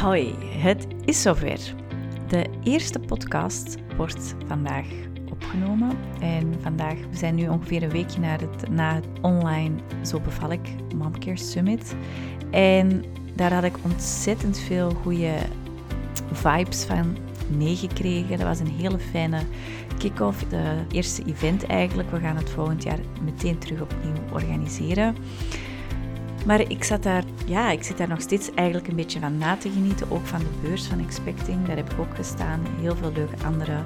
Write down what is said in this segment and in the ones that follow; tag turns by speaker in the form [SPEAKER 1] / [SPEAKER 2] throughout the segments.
[SPEAKER 1] Hoi, het is zover. De eerste podcast wordt vandaag opgenomen. En vandaag, we zijn nu ongeveer een weekje na het, na het online Zo beval ik Momcare Summit. En daar had ik ontzettend veel goede vibes van meegekregen. Dat was een hele fijne kick-off, de eerste event eigenlijk. We gaan het volgend jaar meteen terug opnieuw organiseren. Maar ik, zat daar, ja, ik zit daar nog steeds eigenlijk een beetje van na te genieten. Ook van de beurs van Expecting. Daar heb ik ook gestaan. Heel veel leuke andere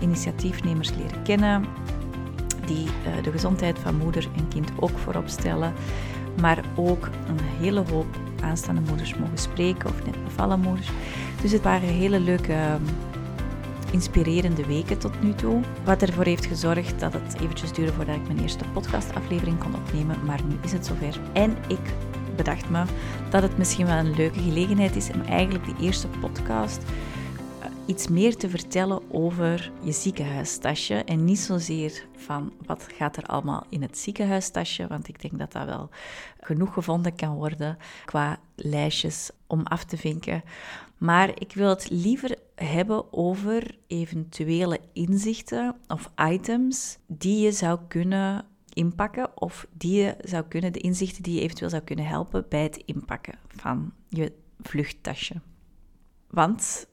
[SPEAKER 1] initiatiefnemers leren kennen. Die uh, de gezondheid van moeder en kind ook voorop stellen. Maar ook een hele hoop aanstaande moeders mogen spreken. Of net bevallen moeders. Dus het waren hele leuke inspirerende weken tot nu toe. Wat ervoor heeft gezorgd dat het eventjes duurde voordat ik mijn eerste podcastaflevering kon opnemen. Maar nu is het zover. En ik bedacht me dat het misschien wel een leuke gelegenheid is om eigenlijk de eerste podcast eh, iets meer te vertellen over je ziekenhuistasje. En niet zozeer van wat gaat er allemaal in het ziekenhuistasje, want ik denk dat dat wel genoeg gevonden kan worden qua lijstjes om af te vinken. Maar ik wil het liever hebben over eventuele inzichten of items die je zou kunnen inpakken of die je zou kunnen, de inzichten die je eventueel zou kunnen helpen bij het inpakken van je vluchttasje. Want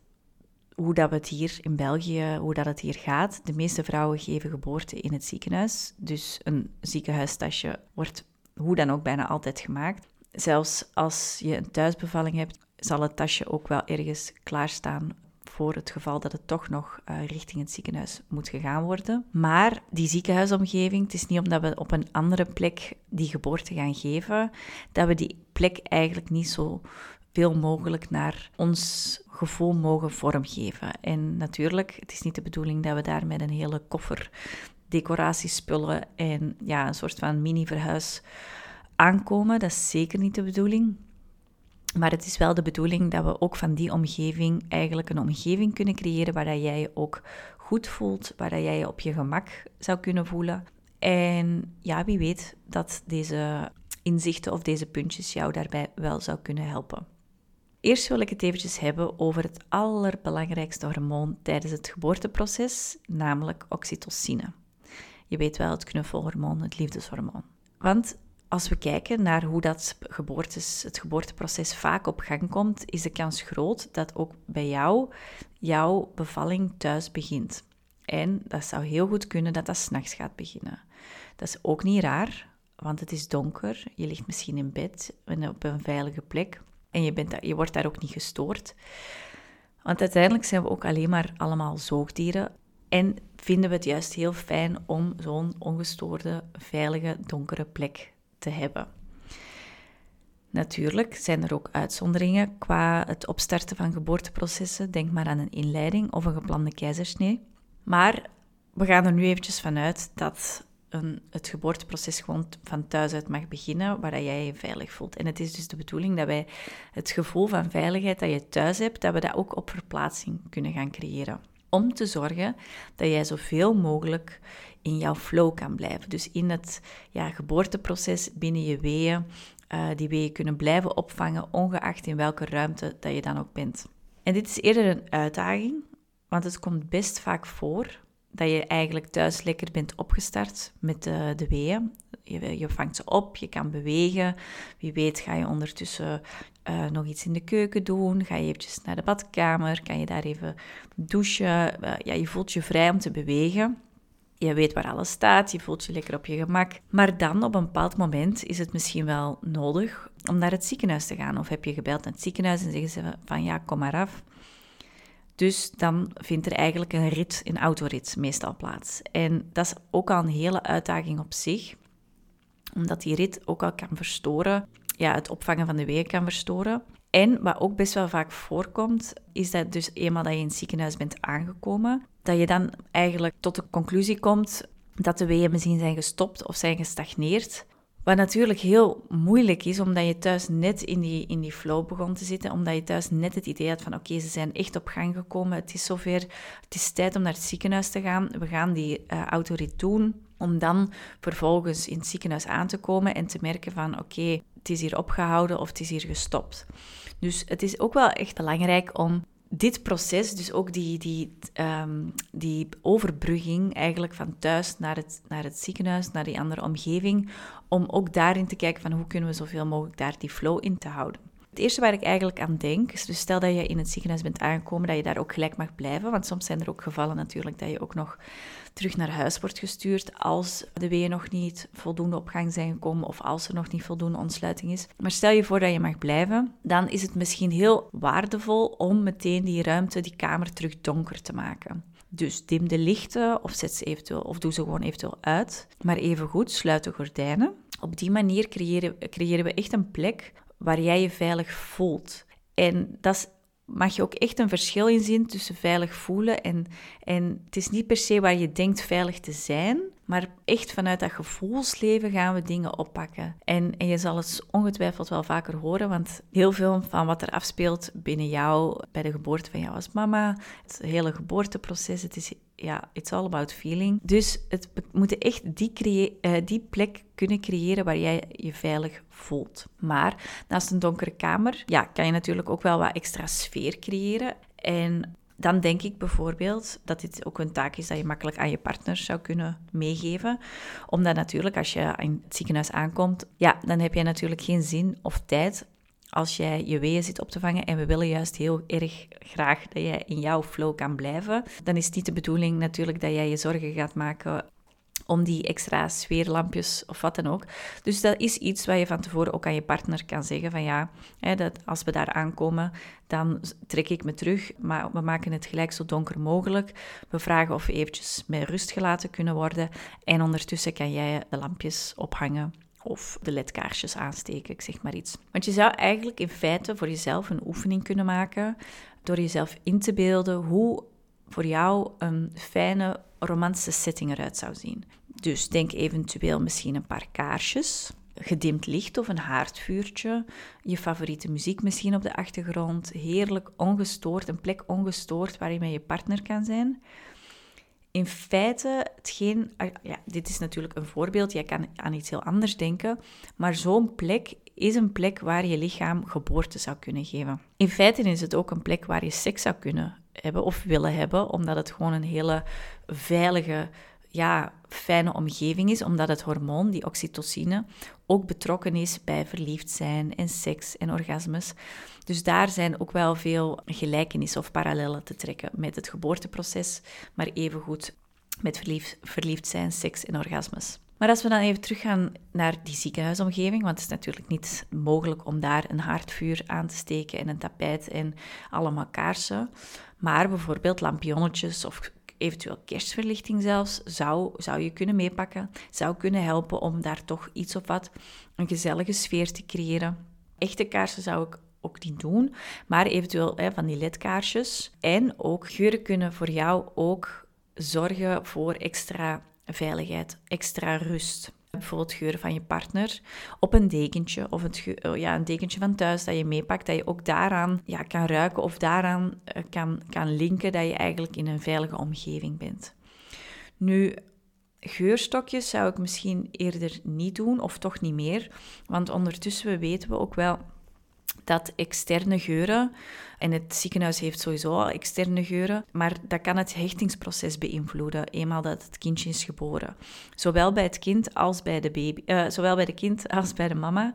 [SPEAKER 1] hoe dat we het hier in België, hoe dat het hier gaat, de meeste vrouwen geven geboorte in het ziekenhuis. Dus een ziekenhuistasje wordt hoe dan ook bijna altijd gemaakt. Zelfs als je een thuisbevalling hebt, zal het tasje ook wel ergens klaarstaan voor het geval dat het toch nog uh, richting het ziekenhuis moet gegaan worden. Maar die ziekenhuisomgeving, het is niet omdat we op een andere plek die geboorte gaan geven, dat we die plek eigenlijk niet zo veel mogelijk naar ons gevoel mogen vormgeven. En natuurlijk, het is niet de bedoeling dat we daar met een hele koffer decoratiespullen en ja, een soort van mini-verhuis aankomen. Dat is zeker niet de bedoeling. Maar het is wel de bedoeling dat we ook van die omgeving eigenlijk een omgeving kunnen creëren waar jij je ook goed voelt, waar jij je op je gemak zou kunnen voelen. En ja, wie weet dat deze inzichten of deze puntjes jou daarbij wel zou kunnen helpen. Eerst wil ik het eventjes hebben over het allerbelangrijkste hormoon tijdens het geboorteproces, namelijk oxytocine. Je weet wel, het knuffelhormoon, het liefdeshormoon. Want als we kijken naar hoe dat geboortes, het geboorteproces vaak op gang komt, is de kans groot dat ook bij jou jouw bevalling thuis begint. En dat zou heel goed kunnen dat dat s'nachts gaat beginnen. Dat is ook niet raar, want het is donker. Je ligt misschien in bed op een veilige plek en je, bent, je wordt daar ook niet gestoord. Want uiteindelijk zijn we ook alleen maar allemaal zoogdieren. En vinden we het juist heel fijn om zo'n ongestoorde, veilige, donkere plek te hebben. Natuurlijk zijn er ook uitzonderingen qua het opstarten van geboorteprocessen. Denk maar aan een inleiding of een geplande keizersnee. Maar we gaan er nu eventjes vanuit dat een, het geboorteproces gewoon van thuis uit mag beginnen, waar jij je veilig voelt. En het is dus de bedoeling dat wij het gevoel van veiligheid dat je thuis hebt, dat we dat ook op verplaatsing kunnen gaan creëren. Om te zorgen dat jij zoveel mogelijk in jouw flow kan blijven. Dus in het ja, geboorteproces binnen je weeën, uh, die weeën kunnen blijven opvangen, ongeacht in welke ruimte dat je dan ook bent. En dit is eerder een uitdaging, want het komt best vaak voor dat je eigenlijk thuis lekker bent opgestart met de, de weeën. Je, je, vangt ze op, je kan bewegen. Wie weet ga je ondertussen uh, nog iets in de keuken doen. Ga je eventjes naar de badkamer, kan je daar even douchen. Uh, ja, je voelt je vrij om te bewegen. Je weet waar alles staat, je voelt je lekker op je gemak. Maar dan op een bepaald moment is het misschien wel nodig om naar het ziekenhuis te gaan. Of heb je gebeld naar het ziekenhuis en zeggen ze van ja, kom maar af. Dus dan vindt er eigenlijk een rit, een autorit meestal plaats. En dat is ook al een hele uitdaging op zich, omdat die rit ook al kan verstoren, ja, het opvangen van de weeën kan verstoren. En wat ook best wel vaak voorkomt, is dat dus eenmaal dat je in het ziekenhuis bent aangekomen, dat je dan eigenlijk tot de conclusie komt dat de weeën misschien zijn gestopt of zijn gestagneerd. Wat natuurlijk heel moeilijk is, omdat je thuis net in die, in die flow begon te zitten, omdat je thuis net het idee had van oké, ze zijn echt op gang gekomen, het is zover, het is tijd om naar het ziekenhuis te gaan, we gaan die uh, autorit doen. Om dan vervolgens in het ziekenhuis aan te komen en te merken van oké, het is hier opgehouden of het is hier gestopt. Dus het is ook wel echt belangrijk om dit proces, dus ook die, die, um, die overbrugging eigenlijk van thuis naar het, naar het ziekenhuis, naar die andere omgeving, om ook daarin te kijken van hoe kunnen we zoveel mogelijk daar die flow in te houden. Het eerste waar ik eigenlijk aan denk, is dus stel dat je in het ziekenhuis bent aangekomen, dat je daar ook gelijk mag blijven. Want soms zijn er ook gevallen natuurlijk dat je ook nog terug naar huis wordt gestuurd als de weeën nog niet voldoende op gang zijn gekomen of als er nog niet voldoende ontsluiting is. Maar stel je voor dat je mag blijven, dan is het misschien heel waardevol om meteen die ruimte, die kamer terug donker te maken. Dus dim de lichten of zet ze eventueel of doe ze gewoon eventueel uit. Maar even goed, sluit de gordijnen. Op die manier creëren, creëren we echt een plek waar jij je veilig voelt. En dat mag je ook echt een verschil in zien tussen veilig voelen en, en het is niet per se waar je denkt veilig te zijn, maar echt vanuit dat gevoelsleven gaan we dingen oppakken. En, en je zal het ongetwijfeld wel vaker horen, want heel veel van wat er afspeelt binnen jou, bij de geboorte van jou als mama, het hele geboorteproces, het is ja, it's all about feeling. Dus het, we moeten echt die, uh, die plek kunnen creëren waar jij je veilig voelt. Maar naast een donkere kamer, ja, kan je natuurlijk ook wel wat extra sfeer creëren. En dan denk ik bijvoorbeeld dat dit ook een taak is dat je makkelijk aan je partner zou kunnen meegeven. Omdat natuurlijk als je in het ziekenhuis aankomt, ja, dan heb je natuurlijk geen zin of tijd als jij je weeën zit op te vangen en we willen juist heel erg graag dat jij in jouw flow kan blijven, dan is het niet de bedoeling natuurlijk dat jij je zorgen gaat maken om die extra sfeerlampjes of wat dan ook. Dus dat is iets wat je van tevoren ook aan je partner kan zeggen van ja, hè, dat als we daar aankomen, dan trek ik me terug, maar we maken het gelijk zo donker mogelijk. We vragen of we eventjes met rust gelaten kunnen worden en ondertussen kan jij de lampjes ophangen of de ledkaarsjes aansteken, ik zeg maar iets. Want je zou eigenlijk in feite voor jezelf een oefening kunnen maken door jezelf in te beelden hoe voor jou een fijne romantische setting eruit zou zien. Dus denk eventueel misschien een paar kaarsjes, gedimd licht of een haardvuurtje, je favoriete muziek misschien op de achtergrond, heerlijk ongestoord, een plek ongestoord waar je met je partner kan zijn in feite hetgeen, ah, ja, dit is natuurlijk een voorbeeld, jij kan aan iets heel anders denken, maar zo'n plek is een plek waar je lichaam geboorte zou kunnen geven. In feite is het ook een plek waar je seks zou kunnen hebben of willen hebben, omdat het gewoon een hele veilige, ja, fijne omgeving is, omdat het hormoon, die oxytocine, ook betrokken is bij verliefd zijn en seks en orgasmes. Dus daar zijn ook wel veel gelijkenissen of parallellen te trekken met het geboorteproces, maar evengoed met verliefd, verliefd zijn, seks en orgasmes. Maar als we dan even teruggaan naar die ziekenhuisomgeving, want het is natuurlijk niet mogelijk om daar een haardvuur aan te steken en een tapijt en allemaal kaarsen. Maar bijvoorbeeld lampionnetjes of eventueel kerstverlichting zelfs, zou, zou je kunnen meepakken. Zou kunnen helpen om daar toch iets of wat een gezellige sfeer te creëren. Echte kaarsen zou ik ook niet doen, maar eventueel hè, van die ledkaarsjes. En ook geuren kunnen voor jou ook zorgen voor extra veiligheid, extra rust. Bijvoorbeeld geuren van je partner op een dekentje of oh ja, een dekentje van thuis dat je meepakt, dat je ook daaraan ja, kan ruiken of daaraan eh, kan, kan linken dat je eigenlijk in een veilige omgeving bent. Nu, geurstokjes zou ik misschien eerder niet doen of toch niet meer, want ondertussen weten we ook wel dat externe geuren, en het ziekenhuis heeft sowieso externe geuren, maar dat kan het hechtingsproces beïnvloeden, eenmaal dat het kindje is geboren. Zowel bij het kind als bij de baby, uh, zowel bij de kind als bij de mama.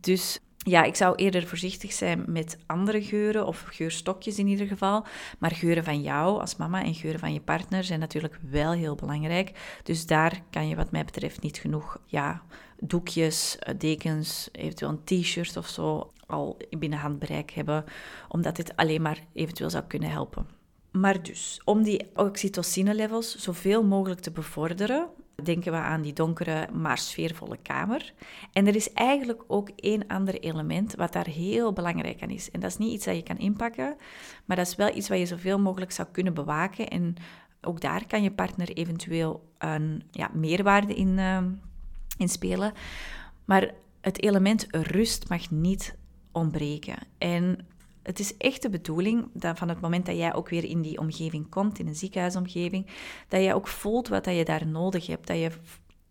[SPEAKER 1] Dus ja, ik zou eerder voorzichtig zijn met andere geuren of geurstokjes in ieder geval. Maar geuren van jou als mama en geuren van je partner zijn natuurlijk wel heel belangrijk. Dus daar kan je wat mij betreft niet genoeg ja, doekjes, eh, dekens, eventueel een t-shirt of zo al binnen handbereik hebben, omdat dit alleen maar eventueel zou kunnen helpen. Maar dus, om die oxytocine-levels zoveel mogelijk te bevorderen, denken we aan die donkere, maar sfeervolle kamer. En er is eigenlijk ook één ander element wat daar heel belangrijk aan is. En dat is niet iets dat je kan inpakken, maar dat is wel iets wat je zoveel mogelijk zou kunnen bewaken. En ook daar kan je partner eventueel een ja, meerwaarde in, uh, in spelen. Maar het element rust mag niet ontbreken. En het is echt de bedoeling dat van het moment dat jij ook weer in die omgeving komt, in een ziekenhuisomgeving, dat jij ook voelt wat dat je daar nodig hebt. Dat je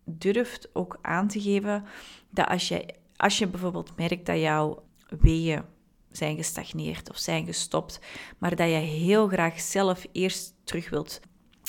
[SPEAKER 1] durft ook aan te geven dat als je, als je bijvoorbeeld merkt dat jouw weeën zijn gestagneerd of zijn gestopt, maar dat je heel graag zelf eerst terug wilt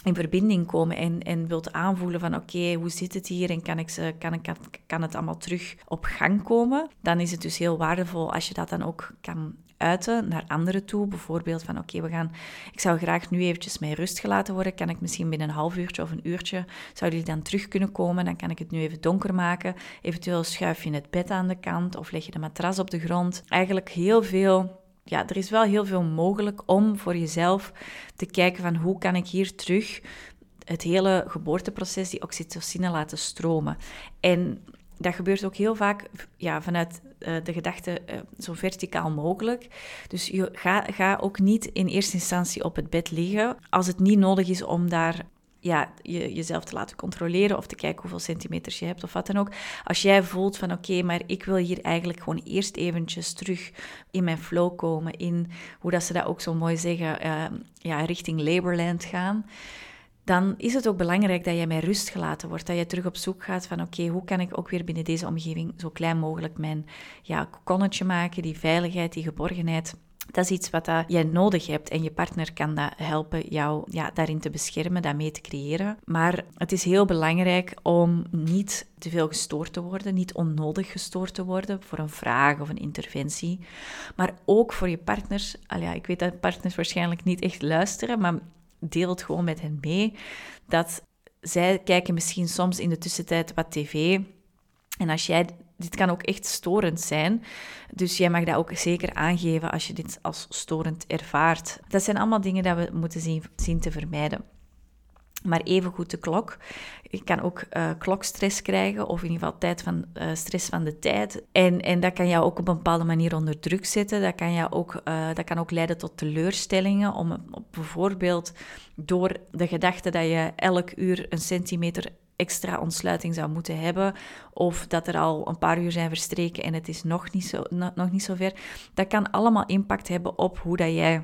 [SPEAKER 1] in verbinding komen en, en wilt aanvoelen van oké, hoe zit het hier en kan, ik ze, kan, ik, kan het allemaal terug op gang komen, dan is het dus heel waardevol als je dat dan ook kan uiten naar anderen toe. Bijvoorbeeld van oké, we gaan, ik zou graag nu eventjes met rust gelaten worden. Kan ik misschien binnen een half uurtje of een uurtje, zouden jullie dan terug kunnen komen? Dan kan ik het nu even donker maken. Eventueel schuif je het bed aan de kant of leg je de matras op de grond. Eigenlijk heel veel ja, er is wel heel veel mogelijk om voor jezelf te kijken van hoe kan ik hier terug het hele geboorteproces, die oxytocine laten stromen. En dat gebeurt ook heel vaak ja, vanuit uh, de gedachte uh, zo verticaal mogelijk. Dus je, ga, ga ook niet in eerste instantie op het bed liggen als het niet nodig is om daar ja, je, jezelf te laten controleren of te kijken hoeveel centimeters je hebt of wat dan ook. Als jij voelt van oké, maar ik wil hier eigenlijk gewoon eerst eventjes terug in mijn flow komen, in hoe dat ze dat ook zo mooi zeggen, uh, ja, richting Laborland gaan dan is het ook belangrijk dat jij met rust gelaten wordt. Dat je terug op zoek gaat van oké, hoe kan ik ook weer binnen deze omgeving zo klein mogelijk mijn ja, kokonnetje maken, die veiligheid, die geborgenheid. Dat is iets wat dat jij nodig hebt en je partner kan dat helpen jou ja, daarin te beschermen, dat mee te creëren. Maar het is heel belangrijk om niet te veel gestoord te worden, niet onnodig gestoord te worden voor een vraag of een interventie. Maar ook voor je partners. Al ja, ik weet dat partners waarschijnlijk niet echt luisteren, maar deel het gewoon met hen mee. Dat zij kijken misschien soms in de tussentijd wat tv. En als jij dit kan ook echt storend zijn. Dus jij mag dat ook zeker aangeven als je dit als storend ervaart. Dat zijn allemaal dingen dat we moeten zien, zien te vermijden. Maar evengoed de klok. Je kan ook uh, klokstress krijgen, of in ieder geval tijd van, uh, stress van de tijd. En, en dat kan jou ook op een bepaalde manier onder druk zetten. Dat kan, jou ook, uh, dat kan ook leiden tot teleurstellingen. Om bijvoorbeeld door de gedachte dat je elk uur een centimeter extra ontsluiting zou moeten hebben, of dat er al een paar uur zijn verstreken en het is nog niet zo, nog niet zo ver. Dat kan allemaal impact hebben op hoe dat jij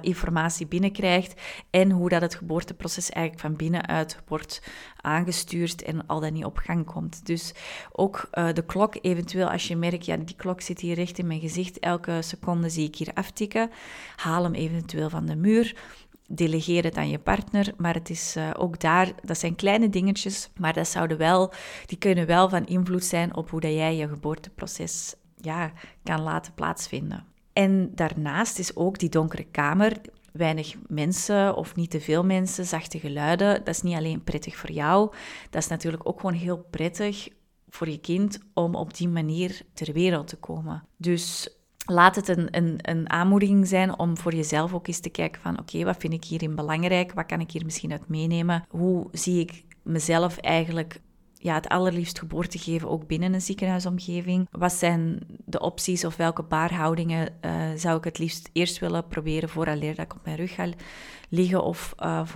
[SPEAKER 1] informatie binnenkrijgt en hoe dat het geboorteproces eigenlijk van binnenuit wordt aangestuurd en al dan niet op gang komt. Dus ook uh, de klok, eventueel als je merkt, ja, die klok zit hier recht in mijn gezicht, elke seconde zie ik hier aftikken, haal hem eventueel van de muur delegeer het aan je partner. Maar het is uh, ook daar, dat zijn kleine dingetjes, maar dat zouden wel, die kunnen wel van invloed zijn op hoe dat jij je geboorteproces ja, kan laten plaatsvinden. En daarnaast is ook die donkere kamer, weinig mensen of niet te veel mensen, zachte geluiden. Dat is niet alleen prettig voor jou, dat is natuurlijk ook gewoon heel prettig voor je kind om op die manier ter wereld te komen. Dus laat het een, een, een aanmoediging zijn om voor jezelf ook eens te kijken van oké, wat vind ik hierin belangrijk? Wat kan ik hier misschien uit meenemen? Hoe zie ik mezelf eigenlijk ja, het allerliefst geboorte geven, ook binnen een ziekenhuisomgeving. Wat zijn de opties of welke baarhoudingen uh, zou ik het liefst eerst willen proberen vooraleer dat ik op mijn rug ga liggen of uh,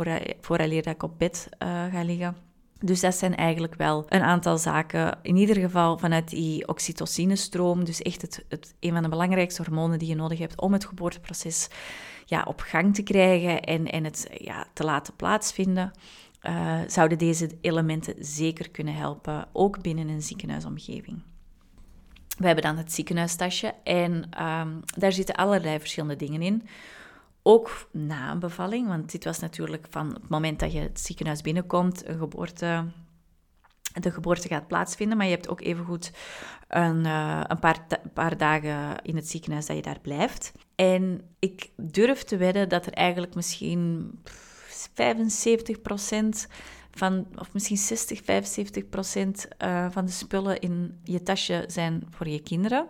[SPEAKER 1] vooraleer dat ik op bed uh, ga liggen? Dus dat zijn eigenlijk wel een aantal zaken. In ieder geval vanuit die oxytocinestroom, dus echt het, het, een van de belangrijkste hormonen die je nodig hebt om het geboorteproces ja, op gang te krijgen en, en het ja, te laten plaatsvinden. Uh, zouden deze elementen zeker kunnen helpen, ook binnen een ziekenhuisomgeving. We hebben dan het ziekenhuistasje en um, daar zitten allerlei verschillende dingen in. Ook na een bevalling, want dit was natuurlijk van het moment dat je het ziekenhuis binnenkomt, een geboorte, de geboorte gaat plaatsvinden, maar je hebt ook evengoed een, uh, een paar, paar dagen in het ziekenhuis dat je daar blijft. En ik durf te wedden dat er eigenlijk misschien 75 van, of misschien 60, 75 procent uh, van de spullen in je tasje zijn voor je kinderen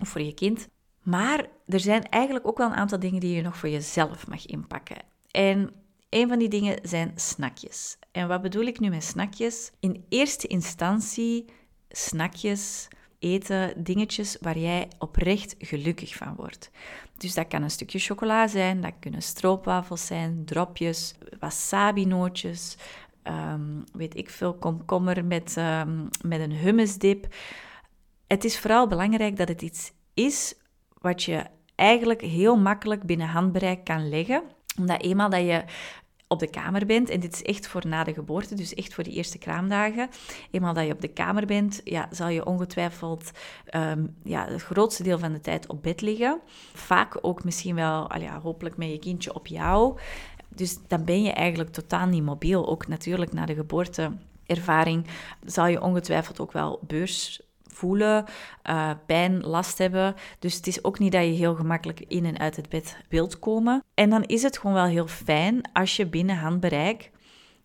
[SPEAKER 1] of voor je kind. Maar er zijn eigenlijk ook wel een aantal dingen die je nog voor jezelf mag inpakken. En een van die dingen zijn snackjes. En wat bedoel ik nu met snackjes? In eerste instantie snackjes, eten, dingetjes waar jij oprecht gelukkig van wordt. Dus dat kan een stukje chocola zijn, dat kunnen stroopwafels zijn, dropjes, wasabi-nootjes, um, weet ik veel, komkommer met, um, met een hummusdip. Het is vooral belangrijk dat het iets is wat je eigenlijk heel makkelijk binnen handbereik kan leggen. Omdat eenmaal dat je op de kamer bent, en dit is echt voor na de geboorte, dus echt voor die eerste kraamdagen. Eenmaal dat je op de kamer bent, ja, zal je ongetwijfeld um, ja, het grootste deel van de tijd op bed liggen. Vaak ook misschien wel, al ja, hopelijk met je kindje op jou. Dus dan ben je eigenlijk totaal niet mobiel. Ook natuurlijk na de geboorteervaring zal je ongetwijfeld ook wel beurs voelen, uh, pijn, last hebben. Dus het is ook niet dat je heel gemakkelijk in en uit het bed wilt komen. En dan is het gewoon wel heel fijn als je binnen handbereik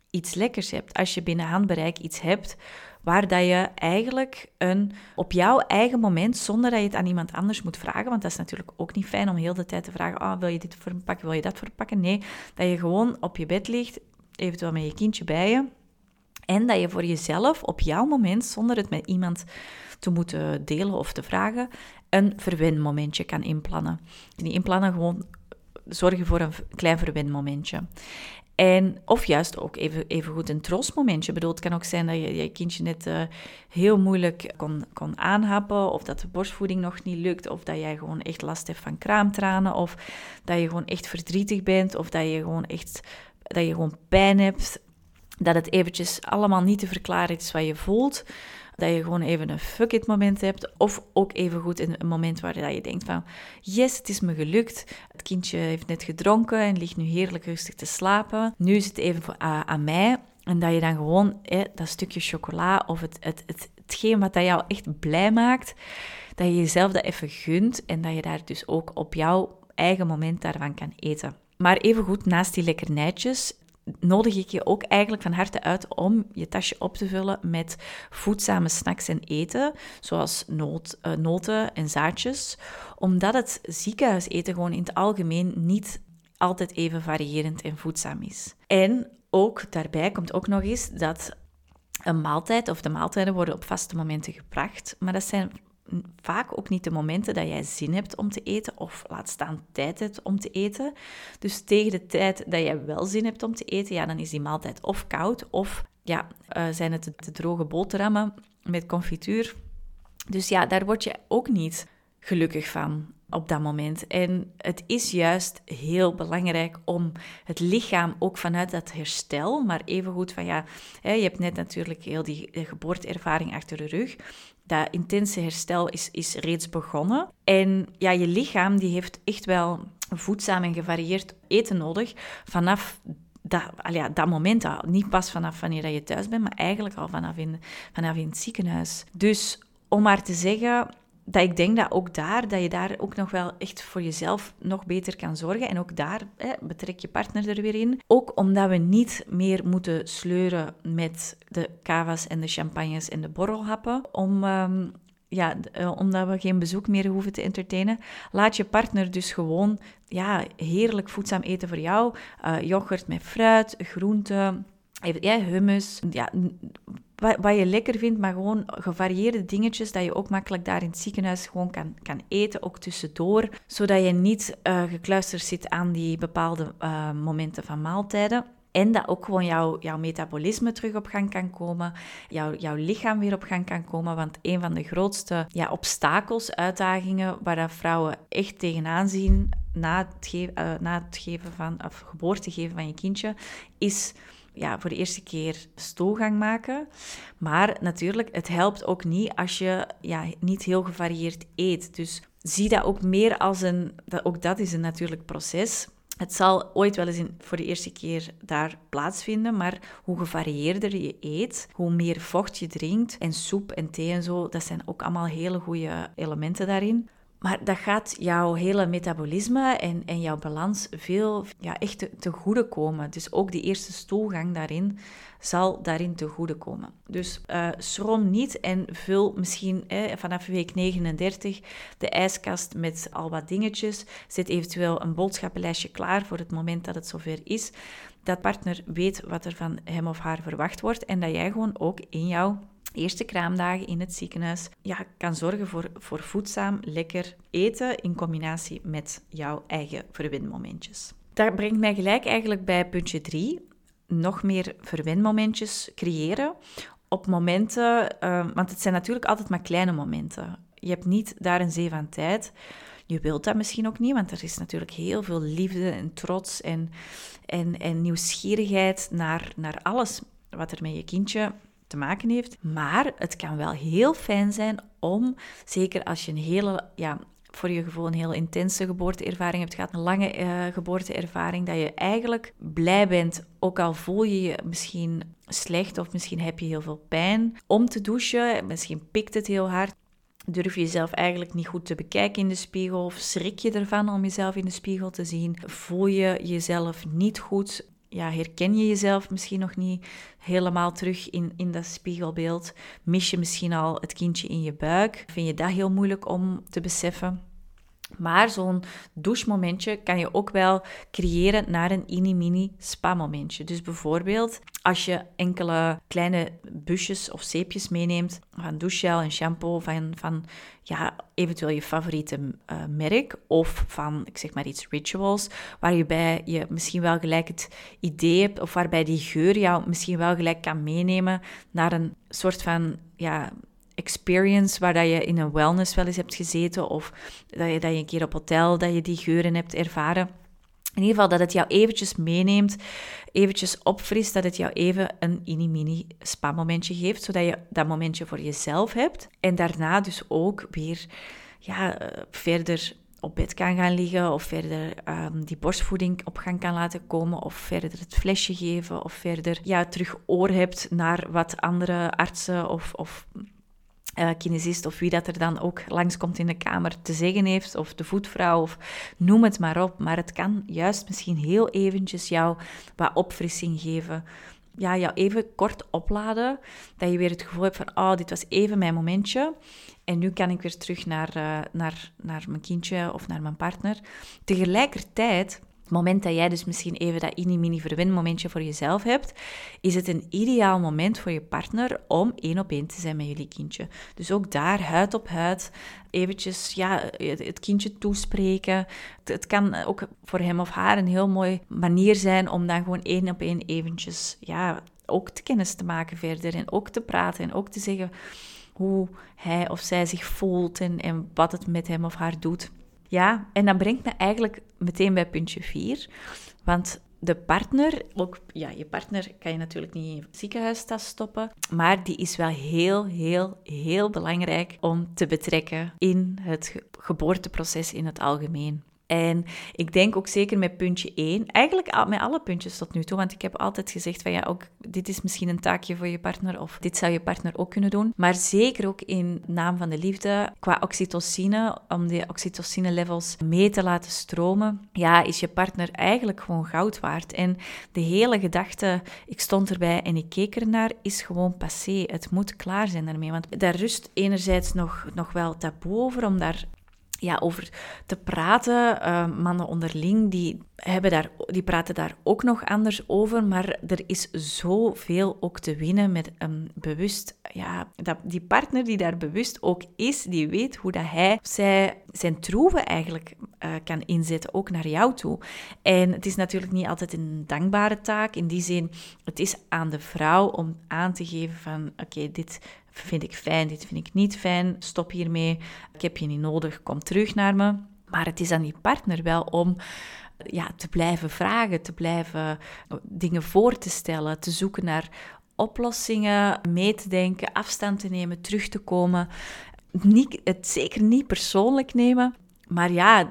[SPEAKER 1] iets lekkers hebt. Als je binnen handbereik iets hebt waar dat je eigenlijk een, op jouw eigen moment, zonder dat je het aan iemand anders moet vragen, want dat is natuurlijk ook niet fijn om heel de tijd te vragen, oh, wil je dit verpakken, wil je dat verpakken? Nee, dat je gewoon op je bed ligt, eventueel met je kindje bij je, en dat je voor jezelf op jouw moment, zonder het met iemand te moeten delen of te vragen, een verwenmomentje kan inplannen. Die inplannen gewoon zorgen voor een klein verwenmomentje. En, of juist ook even, even goed een troostmomentje. bedoel, het kan ook zijn dat je je kindje net uh, heel moeilijk kon, kon aanhappen, of dat de borstvoeding nog niet lukt, of dat jij gewoon echt last hebt van kraamtranen, of dat je gewoon echt verdrietig bent, of dat je gewoon echt dat je gewoon pijn hebt, dat het eventjes allemaal niet te verklaren is wat je voelt dat je gewoon even een fuck it moment hebt. Of ook even goed een moment waar je denkt van, yes, het is me gelukt. Het kindje heeft net gedronken en ligt nu heerlijk rustig te slapen. Nu is het even voor, aan mij. En dat je dan gewoon dat stukje chocola of het, het, het, hetgeen wat dat jou echt blij maakt, dat je jezelf dat even gunt en dat je daar dus ook op jouw eigen moment daarvan kan eten. Maar even goed naast die lekkernijtjes nodig ik je ook eigenlijk van harte uit om je tasje op te vullen met voedzame snacks en eten, zoals uh, noten en zaadjes, omdat het ziekenhuiseten gewoon in het algemeen niet altijd even variërend en voedzaam is. En ook daarbij komt ook nog eens dat een maaltijd of de maaltijden worden op vaste momenten gebracht, maar dat zijn vaak ook niet de momenten dat jij zin hebt om te eten of laat staan tijd hebt om te eten. Dus tegen de tijd dat jij wel zin hebt om te eten, ja, dan is die maaltijd of koud of ja, uh, zijn het de, droge boterhammen met confituur. Dus ja, daar word je ook niet gelukkig van op dat moment. En het is juist heel belangrijk om het lichaam ook vanuit dat herstel, maar evengoed van ja, je hebt net natuurlijk heel die geboorteervaring achter de rug dat intense herstel is, is reeds begonnen. En ja, je lichaam die heeft echt wel voedzaam en gevarieerd eten nodig vanaf dat, ja, dat moment al. Niet pas vanaf wanneer je thuis bent, maar eigenlijk al vanaf in, vanaf in het ziekenhuis. Dus om maar te zeggen, dat ik denk dat ook daar, dat je daar ook nog wel echt voor jezelf nog beter kan zorgen. En ook daar hè, betrek je partner er weer in. Ook omdat we niet meer moeten sleuren met de cava's en de champagnes en de borrelhappen. Om, ehm, ja, eh, omdat we geen bezoek meer hoeven te entertainen. Laat je partner dus gewoon ja, heerlijk voedzaam eten voor jou. Uh, yoghurt met fruit, groenten, ja, hummus. Ja, wat, je lekker vindt, maar gewoon gevarieerde dingetjes dat je ook makkelijk daar in het ziekenhuis gewoon kan, kan eten, ook tussendoor, zodat je niet uh, gekluisterd zit aan die bepaalde uh, momenten van maaltijden. En dat ook gewoon jouw, jouw metabolisme terug op gang kan komen, jouw, jouw lichaam weer op gang kan komen. Want een van de grootste ja, obstakels, uitdagingen waar dat vrouwen echt tegenaan zien na het, ge uh, na het geven van, of geboorte geven van je kindje, is ja, voor de eerste keer stoelgang maken. Maar natuurlijk, het helpt ook niet als je ja, niet heel gevarieerd eet. Dus zie dat ook meer als een... Dat, ook dat is een natuurlijk proces. Het zal ooit wel eens in, voor de eerste keer daar plaatsvinden, maar hoe gevarieerder je eet, hoe meer vocht je drinkt en soep en thee en zo, dat zijn ook allemaal hele goede elementen daarin. Maar dat gaat jouw hele metabolisme en, en jouw balans veel ja, echt te, goede komen. Dus ook die eerste stoelgang daarin zal daarin te goede komen. Dus uh, schroom niet en vul misschien vanaf week 39 de ijskast met al wat dingetjes. Zet eventueel een boodschappenlijstje klaar voor het moment dat het zover is. Dat partner weet wat er van hem of haar verwacht wordt en dat jij gewoon ook in jouw eerste kraamdagen in het ziekenhuis ja, kan zorgen voor, voor voedzaam, lekker eten in combinatie met jouw eigen verwinmomentjes. Dat brengt mij gelijk eigenlijk bij puntje 3. Nog meer verwinmomentjes creëren op momenten, uh, want het zijn natuurlijk altijd maar kleine momenten. Je hebt niet daar een zee van tijd. Je wilt dat misschien ook niet, want er is natuurlijk heel veel liefde en trots en, en, en nieuwsgierigheid naar, naar alles wat er met je kindje te maken heeft. Maar het kan wel heel fijn zijn om, zeker als je een hele ja, voor je gevoel een heel intense geboorteervaring hebt gehad, een lange uh, geboorteervaring, dat je eigenlijk blij bent, ook al voel je je misschien slecht of misschien heb je heel veel pijn, om te douchen. Misschien pikt het heel hard. Durf je jezelf eigenlijk niet goed te bekijken in de spiegel of schrik je ervan om jezelf in de spiegel te zien? Voel je jezelf niet goed? Ja, herken je jezelf misschien nog niet helemaal terug in, in dat spiegelbeeld? Mis je misschien al het kindje in je buik? Vind je dat heel moeilijk om te beseffen? Maar zo'n douchemomentje kan je ook wel creëren naar een mini-mini spa-momentje. Dus bijvoorbeeld als je enkele kleine busjes of zeepjes meeneemt van douchegel en shampoo van, van ja, eventueel je favoriete uh, merk of van, ik zeg maar iets, rituals, waarbij je misschien wel gelijk het idee hebt of waarbij die geur jou misschien wel gelijk kan meenemen naar een soort van, ja, experience waar dat je in een wellness wel eens hebt gezeten of dat je, dat je een keer op hotel dat je die geuren hebt ervaren. In ieder geval dat het jou eventjes meeneemt, eventjes opfrist, dat het jou even een mini-mini spa-momentje geeft, zodat je dat momentje voor jezelf hebt. En daarna dus ook weer ja, eh, verder op bed kan gaan liggen of verder um, die borstvoeding op gang kan laten komen of verder het flesje geven of verder ja, terug oor hebt naar wat andere artsen of, of uh, kinesist of wie dat er dan ook langskomt in de kamer te zeggen heeft, of de voetvrouw, of noem het maar op. Maar het kan juist misschien heel eventjes jou wat opfrissing geven. Ja, jou even kort opladen, dat je weer het gevoel hebt van, oh, dit was even mijn momentje. En nu kan ik weer terug naar, uh, naar, naar mijn kindje of naar mijn partner. Tegelijkertijd moment dat jij dus misschien even dat mini-mini verwinmomentje voor jezelf hebt, is het een ideaal moment voor je partner om één op één te zijn met jullie kindje. Dus ook daar, huid op huid, eventjes ja, het kindje toespreken. Het kan ook voor hem of haar een heel mooie manier zijn om dan gewoon één op één eventjes ja, ook te kennis te maken verder en ook te praten en ook te zeggen hoe hij of zij zich voelt en, en wat het met hem of haar doet. Ja, en dat brengt me eigenlijk meteen bij puntje 4. Want de partner, ook ja, je partner kan je natuurlijk niet in ziekenhuistas stoppen, maar die is wel heel, heel, heel belangrijk om te betrekken in het geboorteproces in het algemeen. En ik denk ook zeker met puntje 1, eigenlijk met alle puntjes tot nu toe, want ik heb altijd gezegd van ja, ook dit is misschien een taakje voor je partner of dit zou je partner ook kunnen doen. Maar zeker ook in naam van de liefde, qua oxytocine, om die oxytocine levels mee te laten stromen, ja, is je partner eigenlijk gewoon goud waard. En de hele gedachte, ik stond erbij en ik keek ernaar, is gewoon passé. Het moet klaar zijn daarmee, want daar rust enerzijds nog, nog wel taboe over om daar ja, over te praten. Uh, mannen onderling, die, hebben daar, die praten daar ook nog anders over. Maar er is zoveel ook te winnen met een bewust... Ja, dat, die partner die daar bewust ook is, die weet hoe dat hij zij, zijn troeven eigenlijk uh, kan inzetten, ook naar jou toe. En het is natuurlijk niet altijd een dankbare taak. In die zin, het is aan de vrouw om aan te geven van... Oké, dit vind ik fijn, dit vind ik niet fijn, stop hiermee, ik heb je niet nodig, kom terug naar me. Maar het is aan die partner wel om ja, te blijven vragen, te blijven dingen voor te stellen, te zoeken naar oplossingen, mee te denken, afstand te nemen, terug te komen. Niet, het zeker niet persoonlijk nemen, maar ja,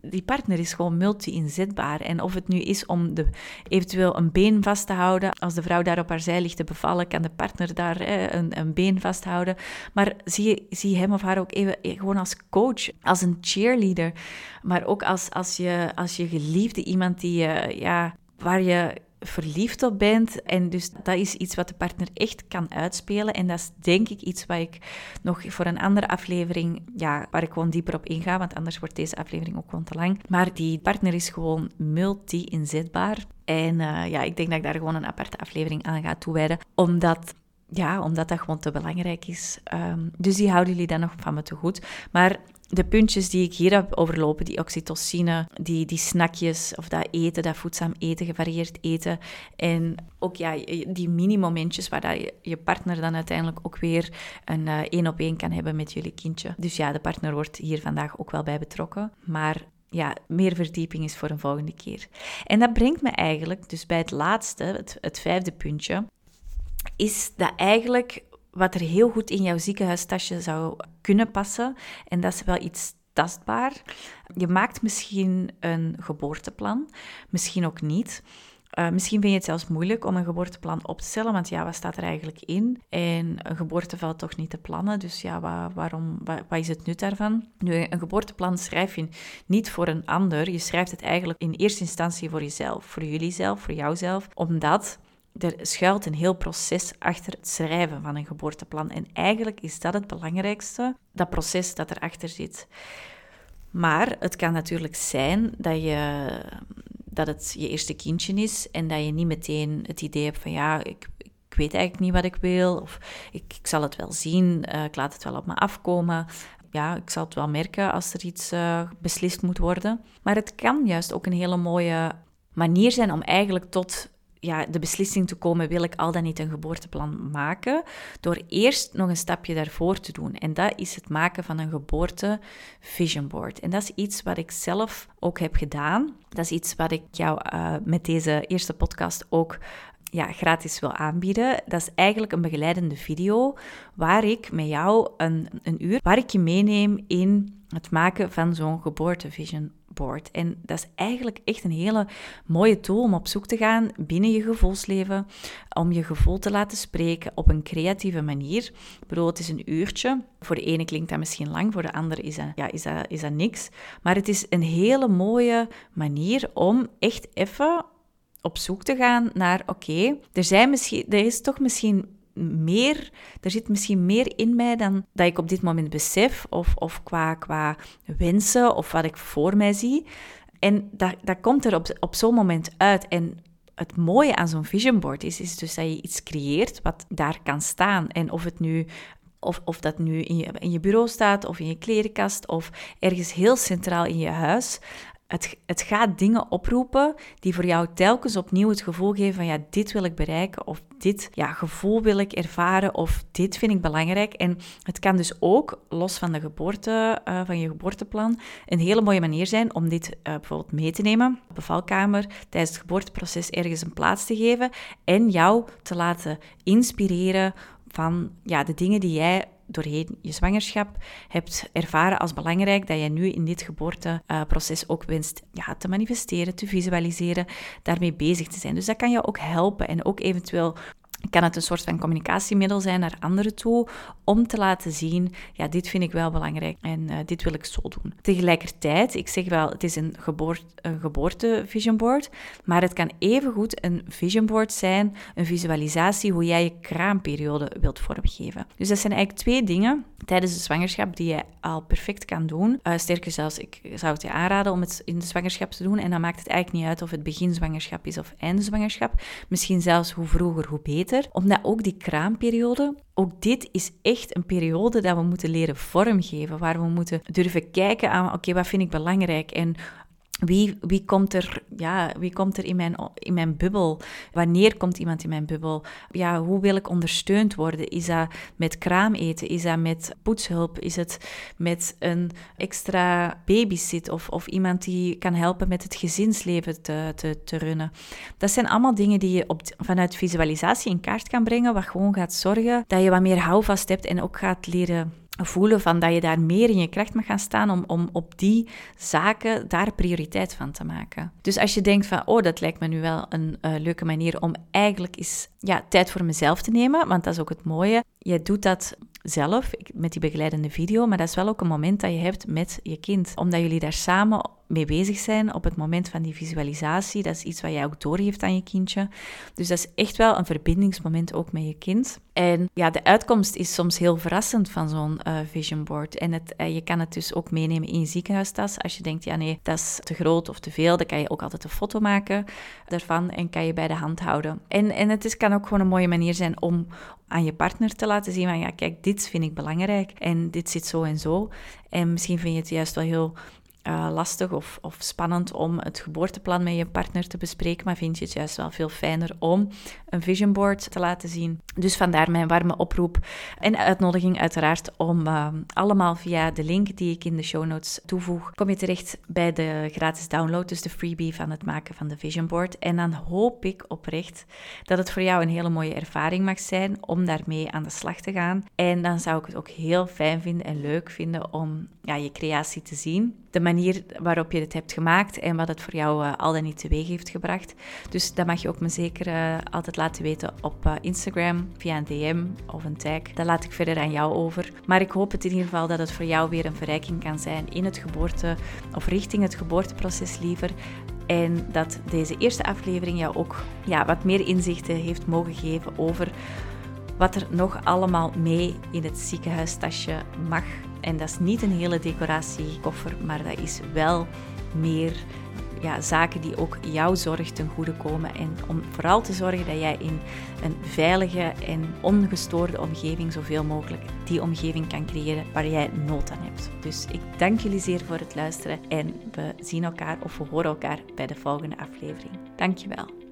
[SPEAKER 1] die partner is gewoon multi-inzetbaar. En of het nu is om de, eventueel een been vast te houden, als de vrouw daar op haar zij ligt te bevallen, kan de partner daar een, een, been vasthouden. Maar zie, zie hem of haar ook even eh, gewoon als coach, als een cheerleader. Maar ook als, als, je, als je geliefde, iemand die je, ja, waar je verliefd op bent. En dus dat is iets wat de partner echt kan uitspelen. En dat is denk ik iets wat ik nog voor een andere aflevering, ja, waar ik gewoon dieper op inga, want anders wordt deze aflevering ook gewoon te lang. Maar die partner is gewoon multi-inzetbaar. En uh, ja, ik denk dat ik daar gewoon een aparte aflevering aan ga toewijden, omdat ja, omdat dat gewoon te belangrijk is. Ehm, dus die houden jullie dan nog van me te goed. Maar de puntjes die ik hier heb overlopen, die oxytocine, die, die snackjes of dat eten, dat voedzaam eten, gevarieerd eten. En ook ja, die mini-momentjes waar dat je, partner dan uiteindelijk ook weer een uh, één op één kan hebben met jullie kindje. Dus ja, de partner wordt hier vandaag ook wel bij betrokken. Maar ja, meer verdieping is voor een volgende keer. En dat brengt me eigenlijk dus bij het laatste, het, het vijfde puntje, is dat eigenlijk wat er heel goed in jouw ziekenhuistasje zou kunnen passen. En dat is wel iets tastbaar. Je maakt misschien een geboorteplan, misschien ook niet. Uh, misschien vind je het zelfs moeilijk om een geboorteplan op te stellen, want ja, wat staat er eigenlijk in? En een geboorte valt toch niet te plannen, dus ja, waar, waarom, wat, wat, is het nut daarvan? Nu, een geboorteplan schrijf je niet voor een ander, je schrijft het eigenlijk in eerste instantie voor jezelf, voor jullie zelf, voor jouzelf, omdat er schuilt een heel proces achter het schrijven van een geboorteplan. En eigenlijk is dat het belangrijkste, dat proces dat erachter zit. Maar het kan natuurlijk zijn dat, je, dat het je eerste kindje is en dat je niet meteen het idee hebt van ja, ik, ik weet eigenlijk niet wat ik wil, of ik, ik zal het wel zien, uh, ik laat het wel op me afkomen. Ja, ik zal het wel merken als er iets uh, beslist moet worden. Maar het kan juist ook een hele mooie manier zijn om eigenlijk tot ja, de beslissing te komen, wil ik al dan niet een geboorteplan maken, door eerst nog een stapje daarvoor te doen. En dat is het maken van een geboorte vision board. En dat is iets wat ik zelf ook heb gedaan. Dat is iets wat ik jou uh, met deze eerste podcast ook ja, gratis wil aanbieden. Dat is eigenlijk een begeleidende video waar ik met jou een, een uur, waar ik je meeneem in het maken van zo'n geboortevision En dat is eigenlijk echt een hele mooie tool om op zoek te gaan binnen je gevoelsleven, om je gevoel te laten spreken op een creatieve manier. Ik bedoel, het is een uurtje. Voor de ene klinkt dat misschien lang, voor de andere is dat, ja, is dat, is dat niks. Maar het is een hele mooie manier om echt even op zoek te gaan naar, oké, er zijn misschien, er is toch misschien meer, er zit misschien meer in mij dan dat ik op dit moment besef, of, of qua, qua wensen, of wat ik voor mij zie. En dat, dat komt er op, op zo'n moment uit. En het mooie aan zo'n vision board is, is dus dat je iets creëert wat daar kan staan. En of het nu of, of dat nu in je, in je bureau staat, of in je klerenkast, of ergens heel centraal in je huis het, het gaat dingen oproepen die voor jou telkens opnieuw het gevoel geven van ja, dit wil ik bereiken of dit ja, gevoel wil ik ervaren of dit vind ik belangrijk. En het kan dus ook, los van de geboorte, uh, van je geboorteplan, een hele mooie manier zijn om dit uh, bijvoorbeeld mee te nemen, op bevalkamer, tijdens het geboorteproces ergens een plaats te geven en jou te laten inspireren van ja, de dingen die jij doorheen je zwangerschap hebt ervaren als belangrijk, dat je nu in dit geboorteproces ook wenst ja, te manifesteren, te visualiseren, daarmee bezig te zijn. Dus dat kan je ook helpen en ook eventueel kan het een soort van communicatiemiddel zijn naar anderen toe om te laten zien, ja, dit vind ik wel belangrijk en uh, dit wil ik zo doen. Tegelijkertijd, ik zeg wel, het is een, geboorte, een geboorte vision board, maar het kan evengoed een vision board zijn, een visualisatie hoe jij je kraamperiode wilt vormgeven. Dus dat zijn eigenlijk twee dingen tijdens de zwangerschap die je al perfect kan doen. Uh, sterker zelfs, ik zou het je aanraden om het in de zwangerschap te doen en dan maakt het eigenlijk niet uit of het begin zwangerschap is of einde zwangerschap. Misschien zelfs hoe vroeger, hoe beter omdat ook die kraamperiode, ook dit is echt een periode dat we moeten leren vormgeven, waar we moeten durven kijken aan, oké, wat vind ik belangrijk? En wie, wie, komt er, ja, wie komt er in mijn, in mijn bubbel? Wanneer komt iemand in mijn bubbel? Ja, hoe wil ik ondersteund worden? Is dat met kraameten? Is dat met poetshulp? Is het met een extra babysit? Of, of iemand die kan helpen met het gezinsleven te, te, te runnen? Dat zijn allemaal dingen die je op, vanuit visualisatie in kaart kan brengen, wat gewoon gaat zorgen dat je wat meer houvast hebt en ook gaat leren voelen van dat je daar meer in je kracht mag gaan staan om, om op die zaken daar prioriteit van te maken. Dus als je denkt van, oh, dat lijkt me nu wel een uh, leuke manier om eigenlijk eens ja, tijd voor mezelf te nemen, want dat is ook het mooie. Je doet dat zelf met die begeleidende video, maar dat is wel ook een moment dat je hebt met je kind, omdat jullie daar samen mee bezig zijn op het moment van die visualisatie. Dat is iets wat jij ook doorgeeft aan je kindje. Dus dat is echt wel een verbindingsmoment ook met je kind. En ja, de uitkomst is soms heel verrassend van zo'n uh, vision board. En het, uh, je kan het dus ook meenemen in je ziekenhuistas. Als je denkt, ja nee, dat is te groot of te veel, dan kan je ook altijd een foto maken daarvan en kan je bij de hand houden. En, en het is, kan ook gewoon een mooie manier zijn om aan je partner te laten zien van, ja kijk, dit vind ik belangrijk en dit zit zo en zo. En misschien vind je het juist wel heel uh, lastig of, of spannend om het geboorteplan met je partner te bespreken, maar vind je het juist wel veel fijner om een vision board te laten zien. Dus vandaar mijn warme oproep en uitnodiging uiteraard om uh, allemaal via de link die ik in de show notes toevoeg, kom je terecht bij de gratis download, dus de freebie van het maken van de vision board. En dan hoop ik oprecht dat het voor jou een hele mooie ervaring mag zijn om daarmee aan de slag te gaan. En dan zou ik het ook heel fijn vinden en leuk vinden om ja, je creatie te zien de manier waarop je het hebt gemaakt en wat het voor jou uh, al dan niet teweeg heeft gebracht. Dus dat mag je ook me zeker uh, altijd laten weten op uh, Instagram via een DM of een tag. Dat laat ik verder aan jou over. Maar ik hoop het in ieder geval dat het voor jou weer een verrijking kan zijn in het geboorte of richting het geboorteproces liever. En dat deze eerste aflevering jou ook ja, wat meer inzichten heeft mogen geven over wat er nog allemaal mee in het ziekenhuistasje mag en dat is niet een hele decoratiekoffer, maar dat is wel meer ja, zaken die ook jouw zorg ten goede komen. En om vooral te zorgen dat jij in een veilige en ongestoorde omgeving zoveel mogelijk die omgeving kan creëren waar jij nood aan hebt. Dus ik dank jullie zeer voor het luisteren en we zien elkaar of we horen elkaar bij de volgende aflevering. Dankjewel.